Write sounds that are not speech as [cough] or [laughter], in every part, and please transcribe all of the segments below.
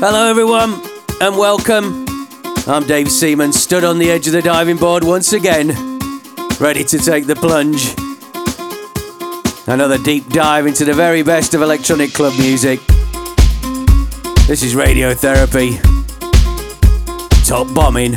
Hello, everyone, and welcome. I'm Dave Seaman, stood on the edge of the diving board once again, ready to take the plunge. Another deep dive into the very best of electronic club music. This is Radiotherapy. Top bombing.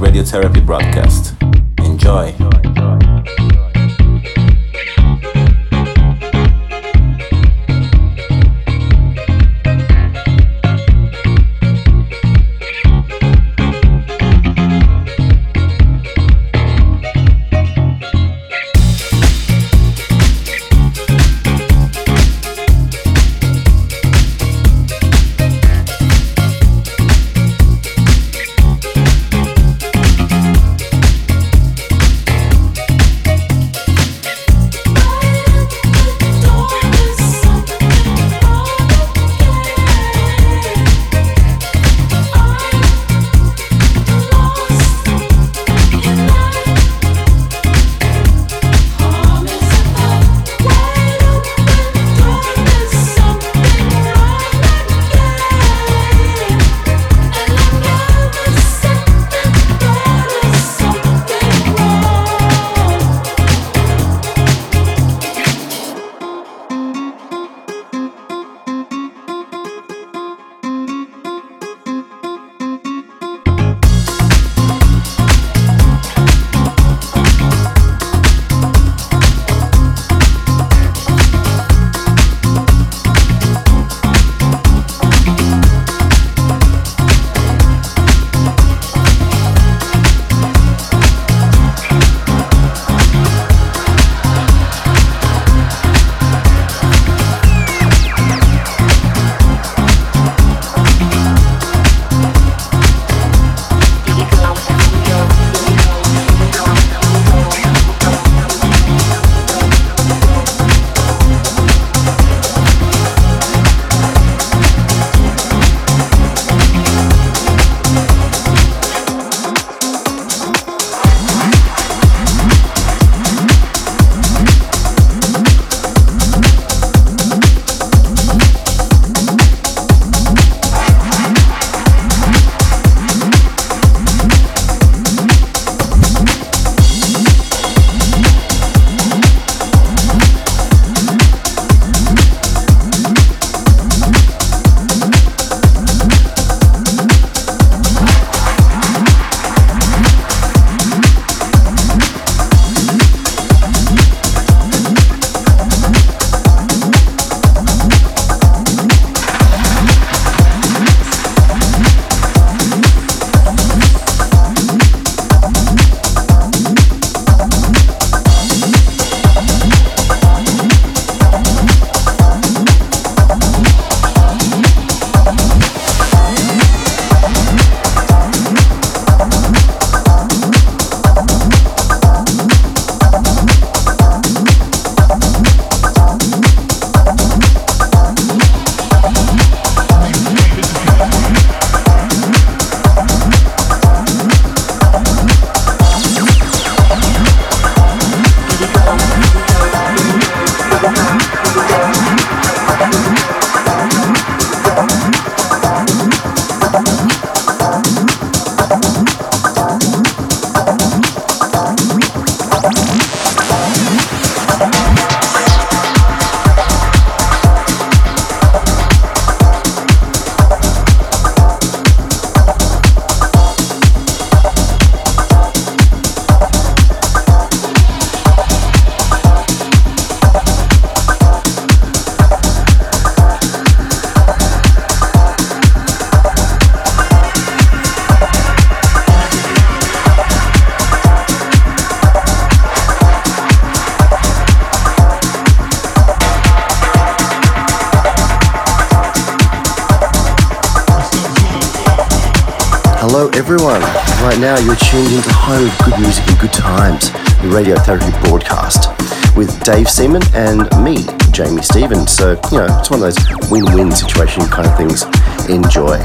Seaman's Radiotherapy Hello, everyone. Right now, you're tuned into home of good music and good times, the Radiotherapy broadcast, with Dave Seaman and me, Jamie Stevens. So, you know, it's one of those win win situation kind of things. Enjoy.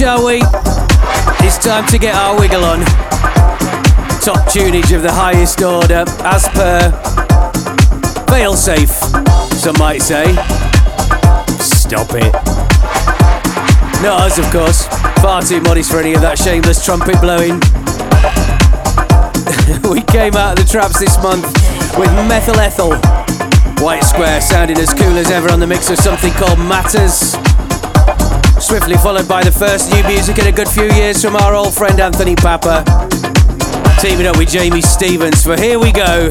Shall we? It's time to get our wiggle on. Top tunage of the highest order, as per failsafe, some might say. Stop it. Not us, of course. Far too modest for any of that shameless trumpet blowing. [laughs] we came out of the traps this month with Methyl Ethel. White Square sounding as cool as ever on the mix of something called Matters. Swiftly followed by the first new music in a good few years from our old friend Anthony Pappa. Teaming up with Jamie Stevens for Here We Go.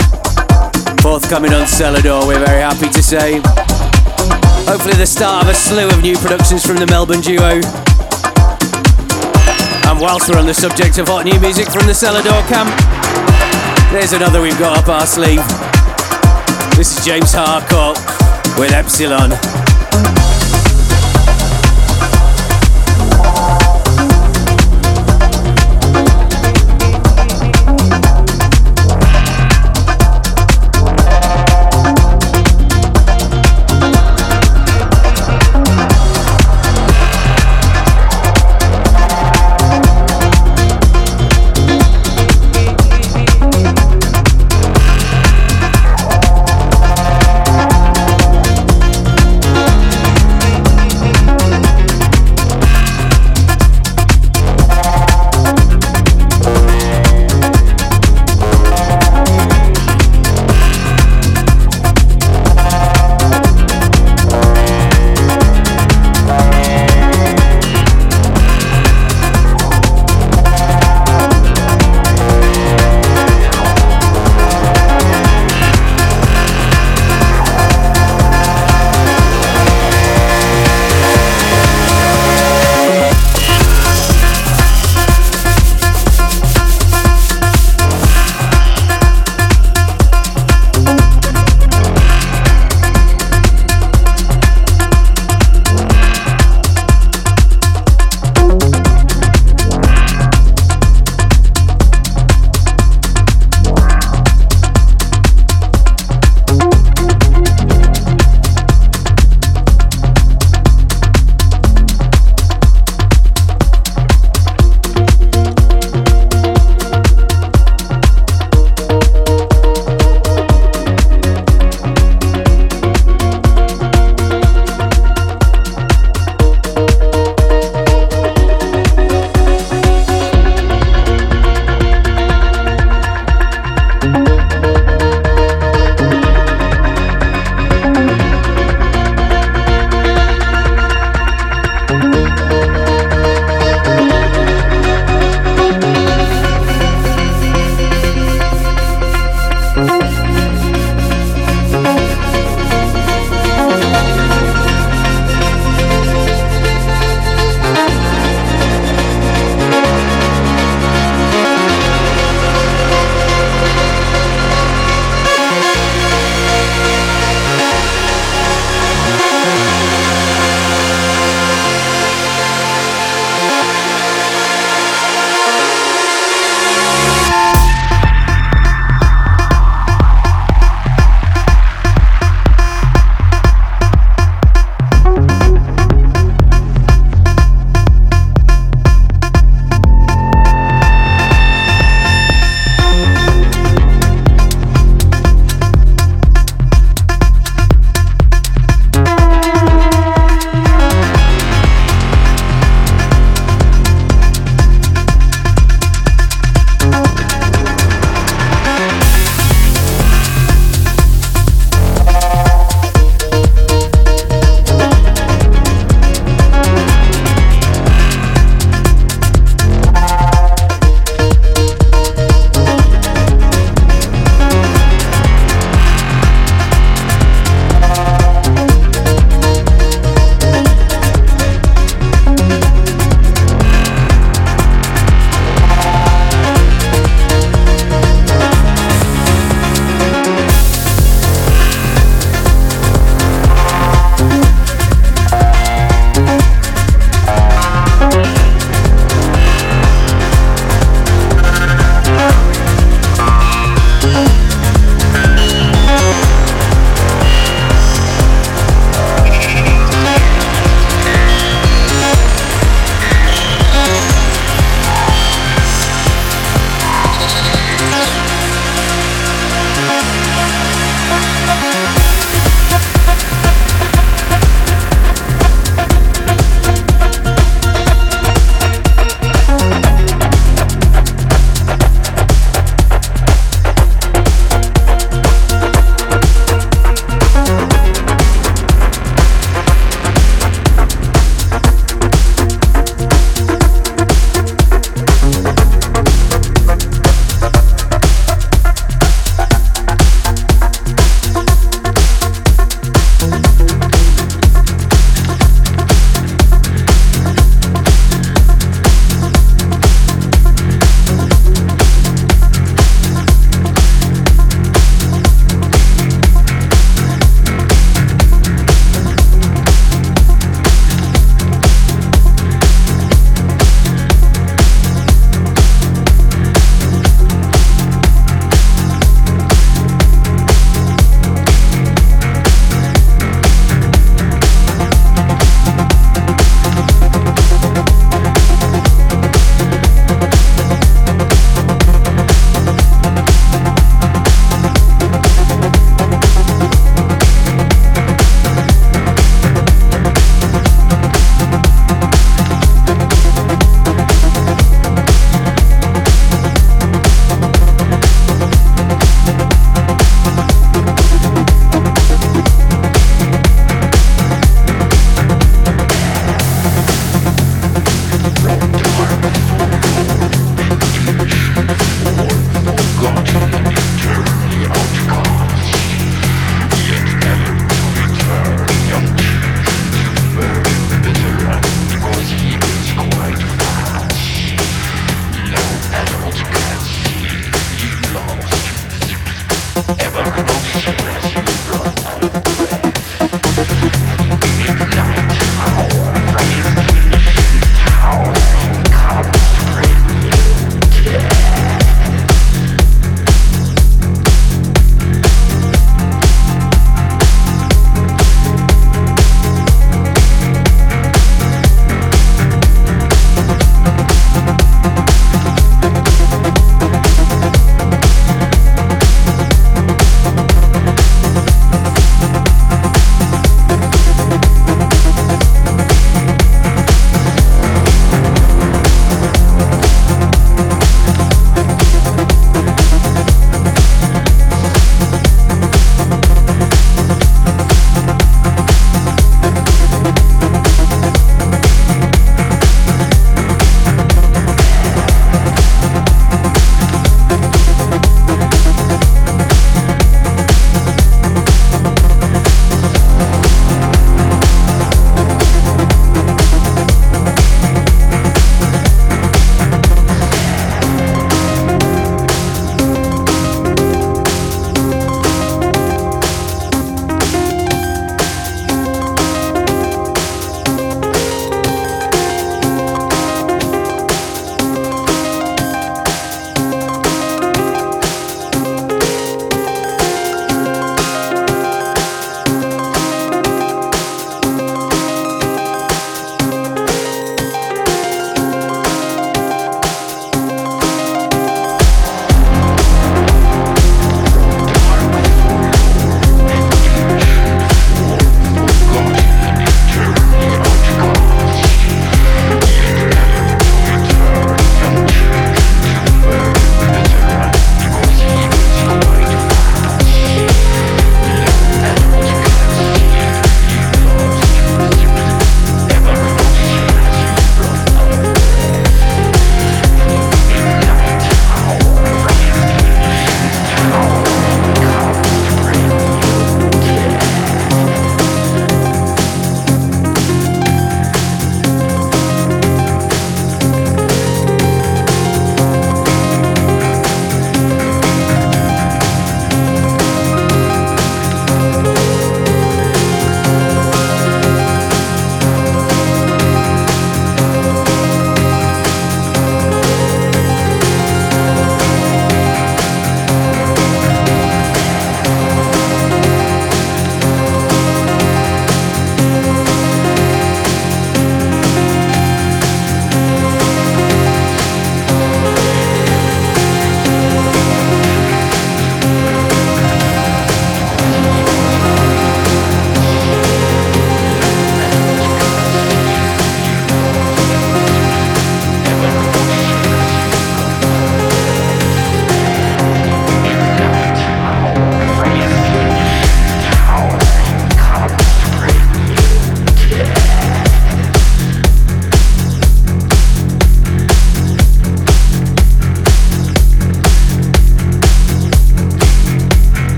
Forthcoming on Selador, we're very happy to say. Hopefully, the start of a slew of new productions from the Melbourne duo. And whilst we're on the subject of hot new music from the Selador camp, there's another we've got up our sleeve. This is James Harcourt with Epsilon.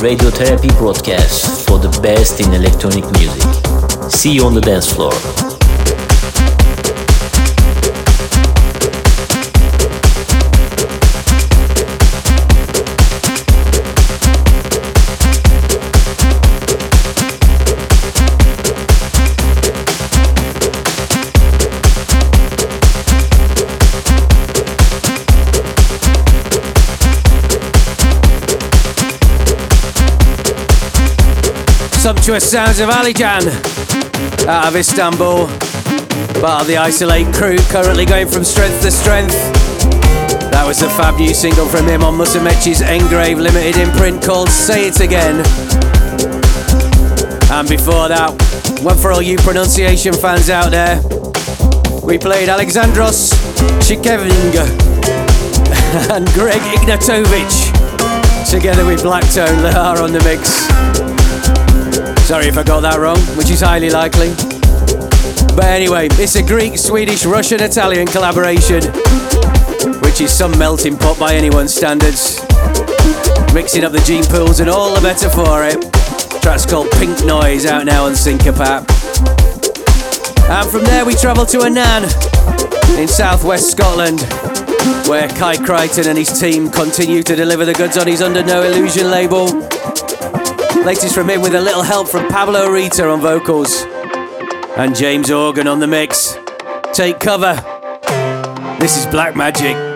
Radiotherapy broadcast for the best in electronic music. See you on the dance floor. Sumptuous sounds of Alijan out of Istanbul. Part of the Isolate crew, currently going from strength to strength. That was the fab new single from him on Musumeci's Engrave Limited imprint called Say It Again. And before that, one for all you pronunciation fans out there, we played Alexandros Chikeving [laughs] and Greg Ignatovich together with Blacktone Lahar on the mix. Sorry if I got that wrong, which is highly likely. But anyway, it's a Greek, Swedish, Russian, Italian collaboration, which is some melting pot by anyone's standards. Mixing up the gene pools and all the better for it. Track's called Pink Noise, out now on Sincopat. And from there we travel to Annan in southwest Scotland, where Kai Crichton and his team continue to deliver the goods on his Under No Illusion label. Latest from him with a little help from Pablo Rita on vocals and James Organ on the mix. Take cover. This is Black Magic.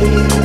you.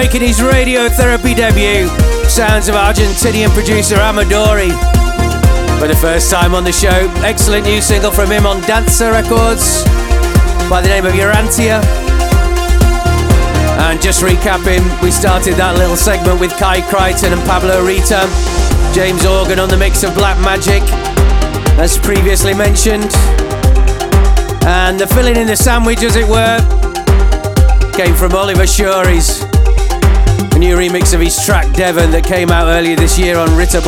Making his radiotherapy debut, sounds of Argentinian producer Amadori. For the first time on the show, excellent new single from him on Dancer Records by the name of Urantia. And just recapping, we started that little segment with Kai Crichton and Pablo Rita. James Organ on the mix of Black Magic, as previously mentioned. And the filling in the sandwich, as it were, came from Oliver a new remix of his track Devon that came out earlier this year on Rita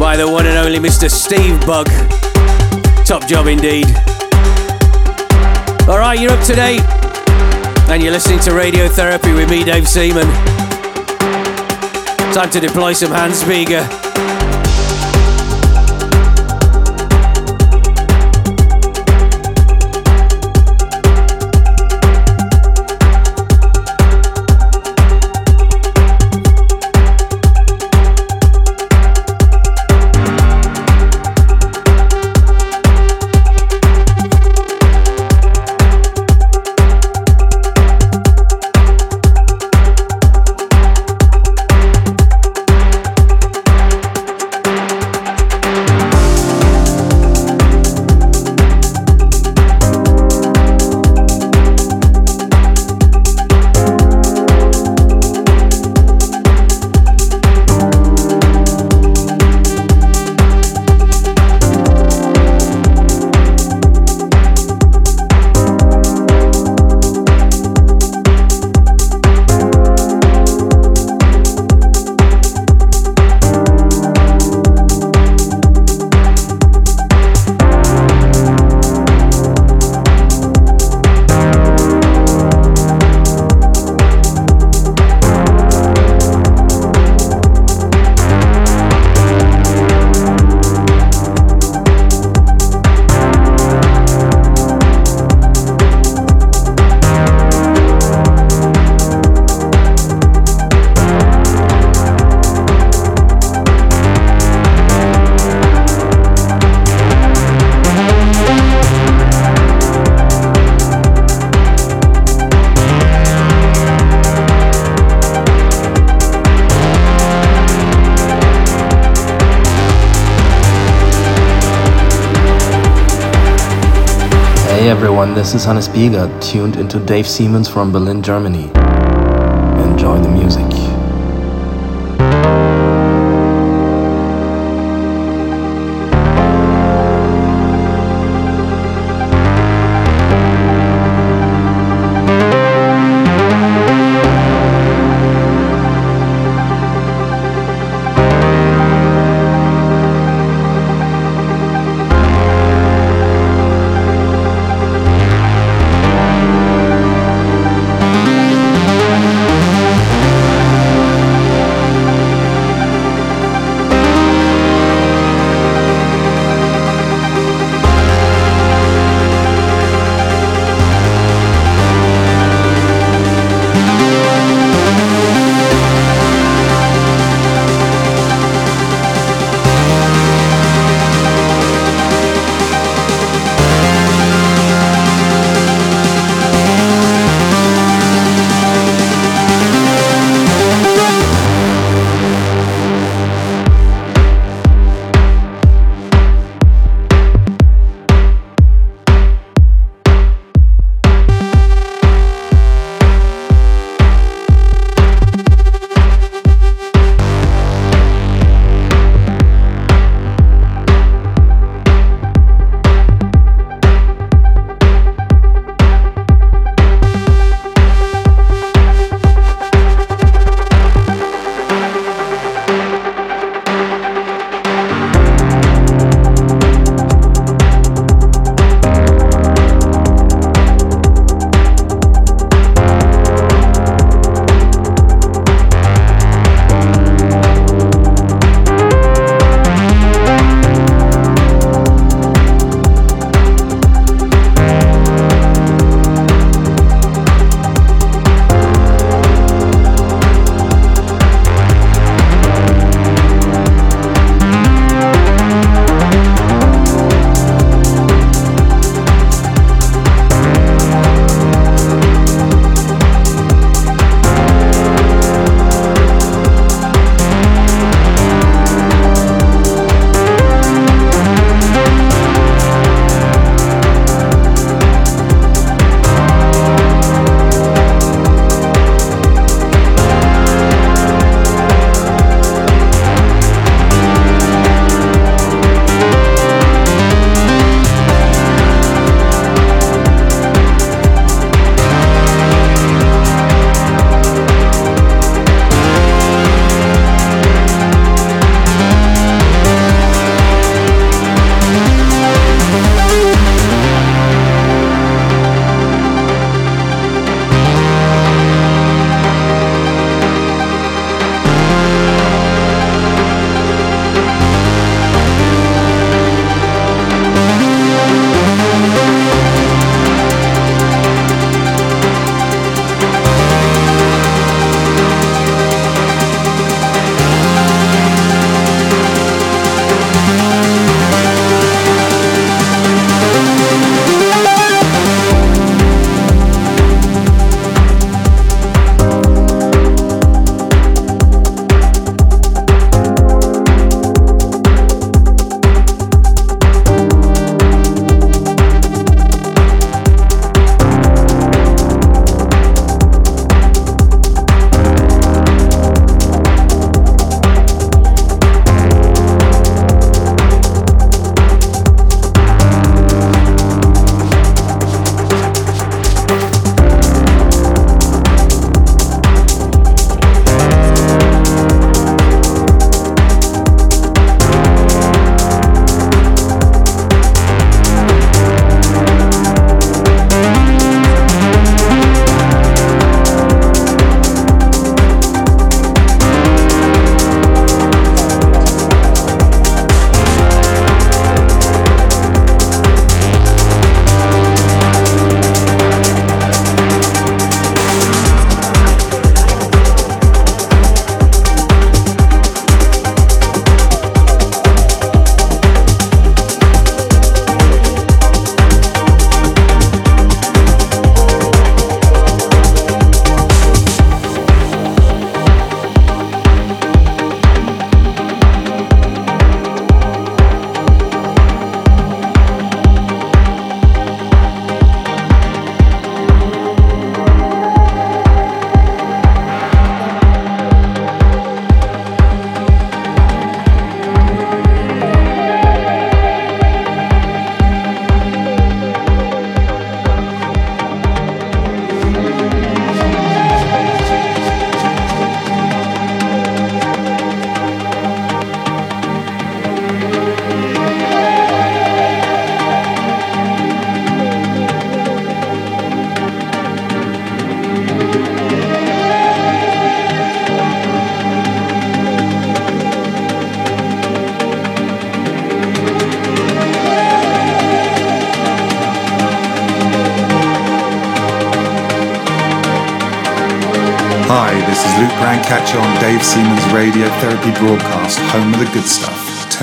by the one and only Mr. Steve Bug. Top job indeed. Alright, you're up to date and you're listening to Radio Therapy with me, Dave Seaman. Time to deploy some Hannes Bieger. Hannes Bieger, tuned into Dave Seaman's from Berlin, Germany.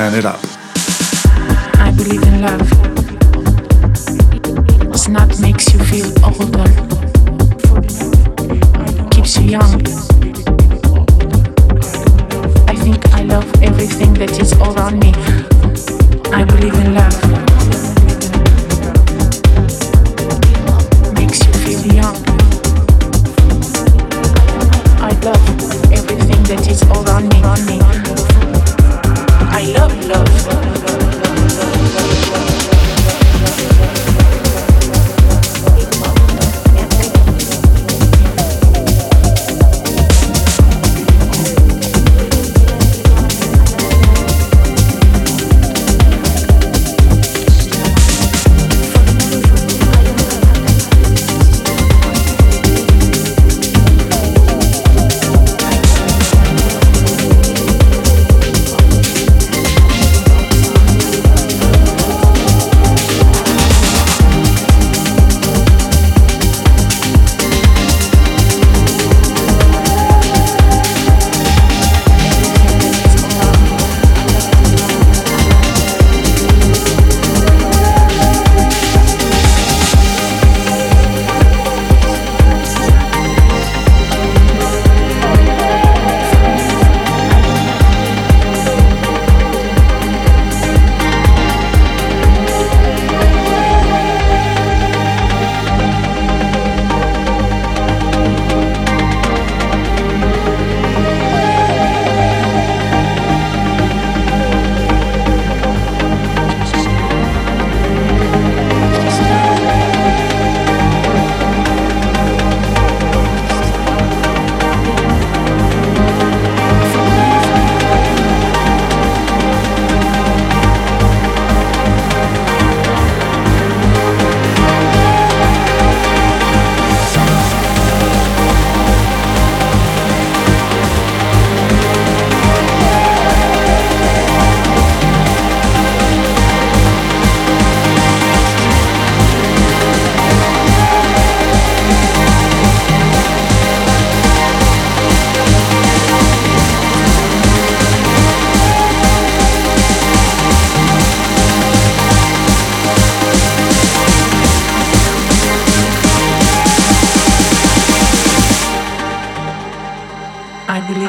Turn it up.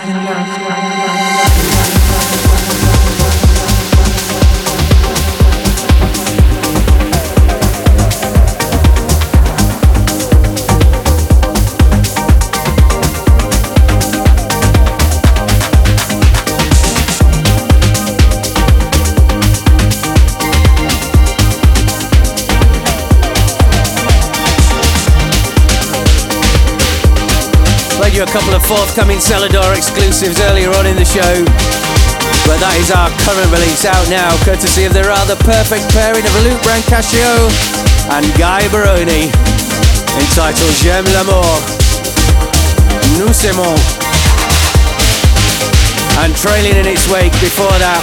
In love. Forthcoming Selador exclusives earlier on in the show. But that is our current release out now, courtesy of the rather perfect pairing of Luke Brancaccio and Guy Baroni, entitled J'aime l'amour. Nous aimons. And trailing in its wake before that,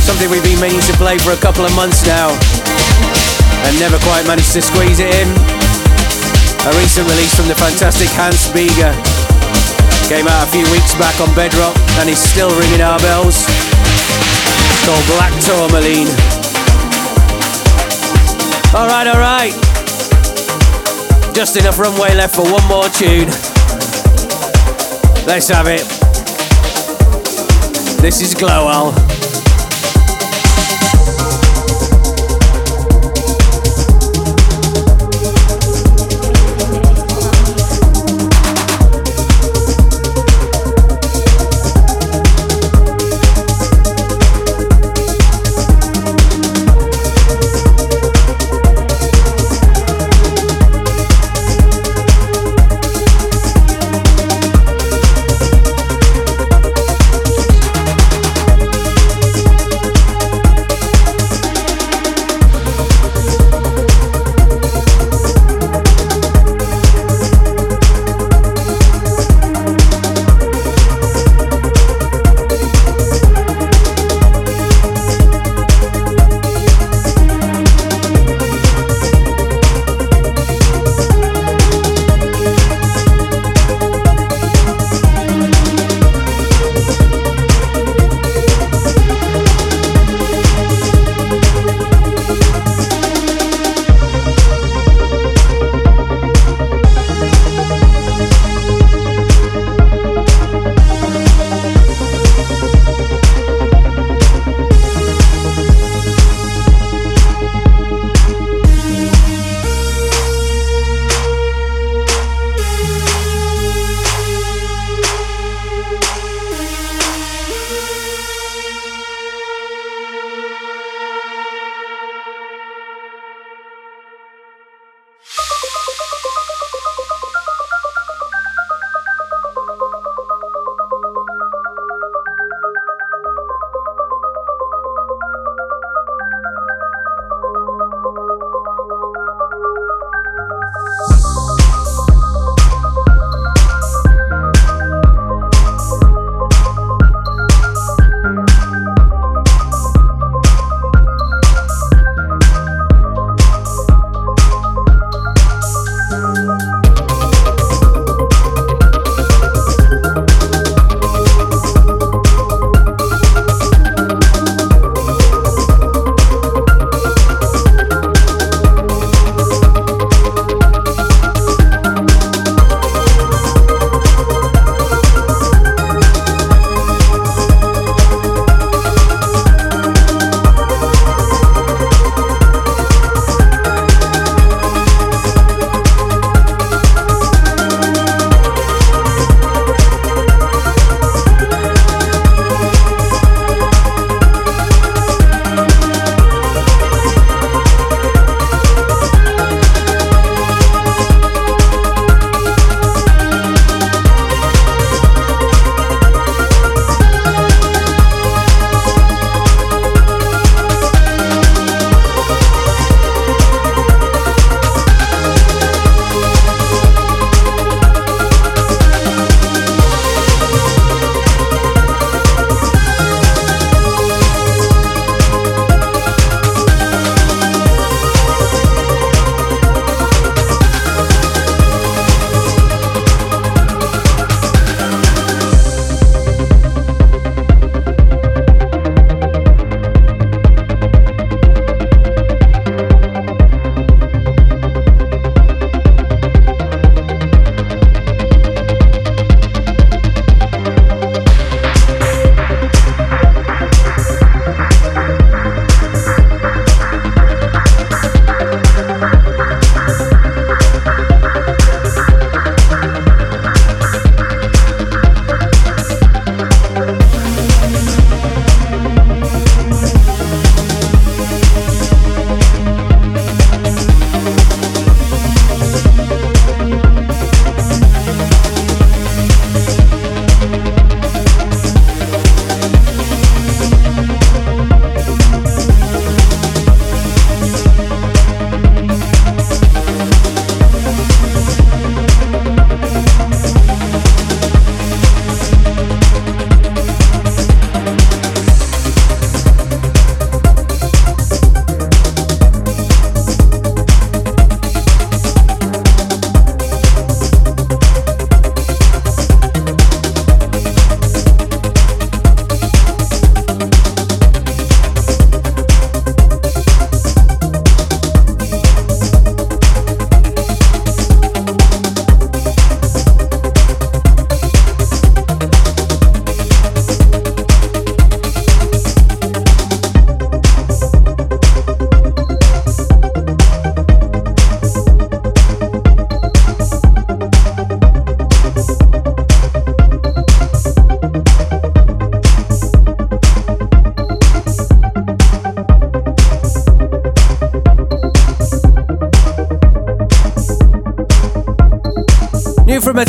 something we've been meaning to play for a couple of months now, and never quite managed to squeeze it in. A recent release from the fantastic Hannes Bieger. Came out a few weeks back on Bedrock and is still ringing our bells. It's Called Black Tourmaline. Alright, alright. Just enough runway left for one more tune. Let's have it. This is Glowell.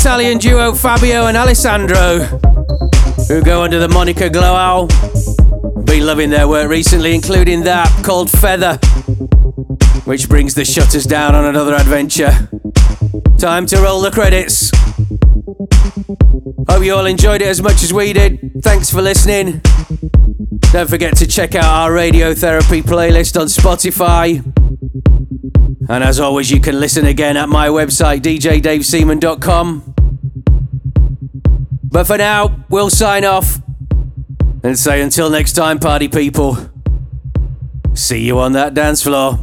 Italian duo Fabio and Alessandro, who go under the moniker Glow Owl. Been loving their work recently, including that called Feather, which brings the shutters down on another adventure. Time to roll the credits. Hope you all enjoyed it as much as we did. Thanks for listening. Don't forget to check out our radiotherapy playlist on Spotify. And as always, you can listen again at my website, djdaveseaman.com. But for now, we'll sign off and say until next time, party people. See you on that dance floor.